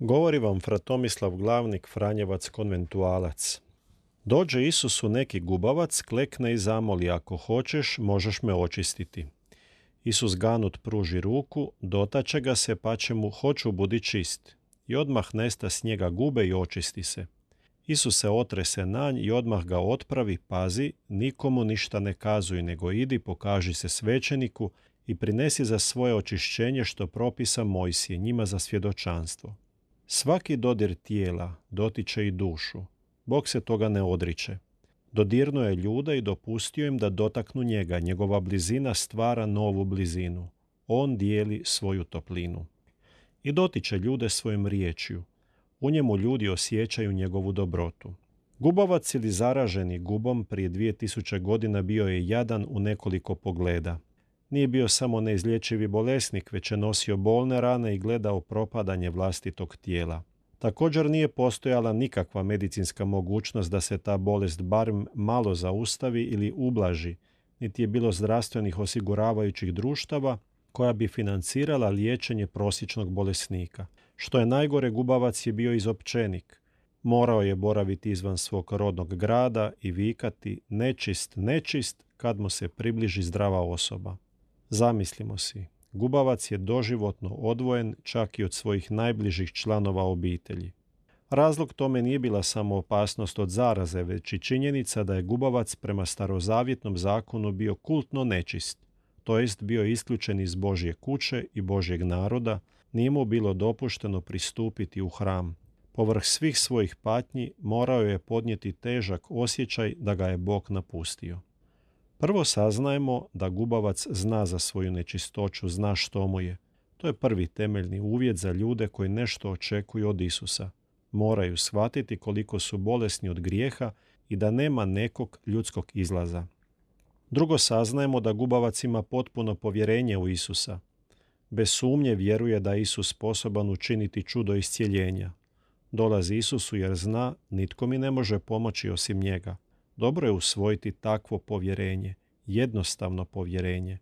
Govori vam Fratomislav Glavnik, Franjevac, konventualac. Dođe Isusu neki gubavac, klekne i zamoli, ako hoćeš, možeš me očistiti. Isus ganut pruži ruku, dotače ga se, pa će mu, hoću budi čist. I odmah nesta s njega gube i očisti se. Isus se otrese nanj i odmah ga otpravi, pazi, nikomu ništa ne kazuj, nego idi, pokaži se svećeniku i prinesi za svoje očišćenje što propisa Mojsije, njima za svjedočanstvo. Svaki dodir tijela dotiče i dušu. Bog se toga ne odriče. Dodirnuo je ljude i dopustio im da dotaknu njega. Njegova blizina stvara novu blizinu. On dijeli svoju toplinu. I dotiče ljude svojim riječju. U njemu ljudi osjećaju njegovu dobrotu. Gubavac ili zaraženi gubom prije 2000 godina bio je jadan u nekoliko pogleda. Nije bio samo neizlječivi bolesnik, već je nosio bolne rane i gledao propadanje vlastitog tijela. Također nije postojala nikakva medicinska mogućnost da se ta bolest barem malo zaustavi ili ublaži, niti je bilo zdravstvenih osiguravajućih društava koja bi financirala liječenje prosječnog bolesnika. Što je najgore, Gubavac je bio izopćenik. Morao je boraviti izvan svog rodnog grada i vikati nečist, nečist kad mu se približi zdrava osoba. Zamislimo si, Gubavac je doživotno odvojen čak i od svojih najbližih članova obitelji. Razlog tome nije bila samo opasnost od zaraze, već i činjenica da je Gubavac prema starozavjetnom zakonu bio kultno nečist, to jest bio isključen iz Božje kuće i Božjeg naroda, nije mu bilo dopušteno pristupiti u hram. Povrh svih svojih patnji morao je podnijeti težak osjećaj da ga je Bog napustio. Prvo saznajemo da gubavac zna za svoju nečistoću, zna što mu je. To je prvi temeljni uvjet za ljude koji nešto očekuju od Isusa. Moraju shvatiti koliko su bolesni od grijeha i da nema nekog ljudskog izlaza. Drugo saznajemo da gubavac ima potpuno povjerenje u Isusa. Bez sumnje vjeruje da je Isus sposoban učiniti čudo iscijeljenja. Dolazi Isusu jer zna nitko mi ne može pomoći osim njega. Dobro je usvojiti takvo povjerenje, jednostavno povjerenje.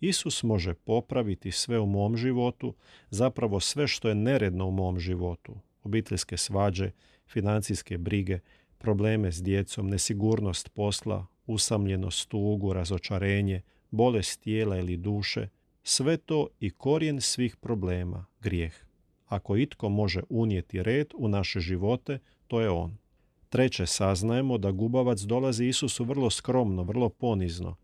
Isus može popraviti sve u mom životu, zapravo sve što je neredno u mom životu. Obiteljske svađe, financijske brige, probleme s djecom, nesigurnost posla, usamljenost, tugu, razočarenje, bolest tijela ili duše, sve to i korijen svih problema, grijeh. Ako itko može unijeti red u naše živote, to je on. Treće, saznajemo da gubavac dolazi Isusu vrlo skromno, vrlo ponizno.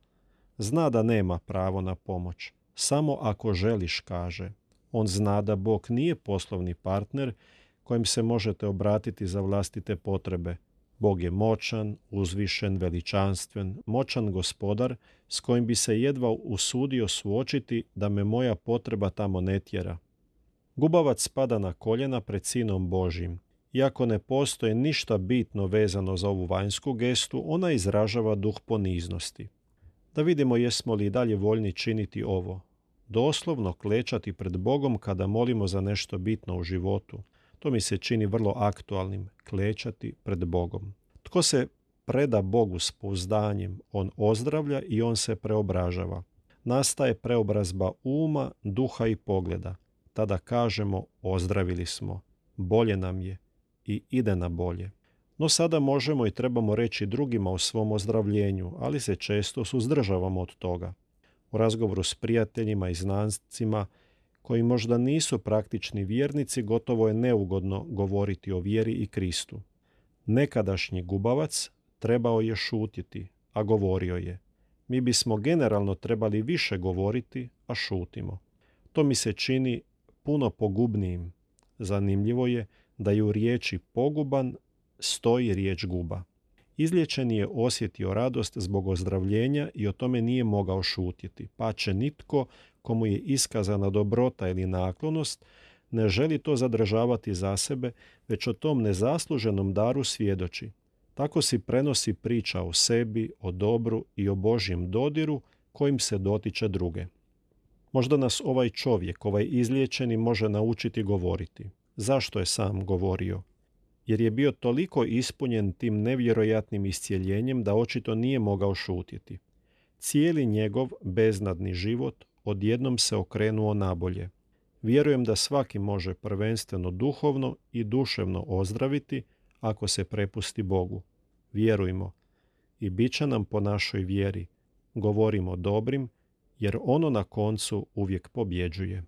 Zna da nema pravo na pomoć. Samo ako želiš, kaže. On zna da Bog nije poslovni partner kojem se možete obratiti za vlastite potrebe. Bog je moćan, uzvišen, veličanstven, moćan gospodar s kojim bi se jedva usudio suočiti da me moja potreba tamo ne tjera. Gubavac spada na koljena pred sinom Božim. Iako ne postoje ništa bitno vezano za ovu vanjsku gestu, ona izražava duh poniznosti. Da vidimo jesmo li i dalje voljni činiti ovo. Doslovno klečati pred Bogom kada molimo za nešto bitno u životu. To mi se čini vrlo aktualnim, klečati pred Bogom. Tko se preda Bogu s pouzdanjem, on ozdravlja i on se preobražava. Nastaje preobrazba uma, duha i pogleda. Tada kažemo ozdravili smo, bolje nam je, i ide na bolje. No sada možemo i trebamo reći drugima o svom ozdravljenju, ali se često suzdržavamo od toga. U razgovoru s prijateljima i znanstvima koji možda nisu praktični vjernici, gotovo je neugodno govoriti o vjeri i Kristu. Nekadašnji gubavac trebao je šutiti, a govorio je. Mi bismo generalno trebali više govoriti, a šutimo. To mi se čini puno pogubnijim. Zanimljivo je da je u riječi poguban stoji riječ guba. Izliječeni je osjetio radost zbog ozdravljenja i o tome nije mogao šutjeti, pa će nitko komu je iskazana dobrota ili naklonost ne želi to zadržavati za sebe, već o tom nezasluženom daru svjedoči. Tako si prenosi priča o sebi, o dobru i o Božjem dodiru kojim se dotiče druge. Možda nas ovaj čovjek, ovaj izliječeni, može naučiti govoriti. Zašto je sam govorio? Jer je bio toliko ispunjen tim nevjerojatnim iscijeljenjem da očito nije mogao šutjeti. Cijeli njegov beznadni život odjednom se okrenuo nabolje. Vjerujem da svaki može prvenstveno duhovno i duševno ozdraviti ako se prepusti Bogu. Vjerujmo i bit će nam po našoj vjeri. Govorimo dobrim, jer ono na koncu uvijek pobjeđuje.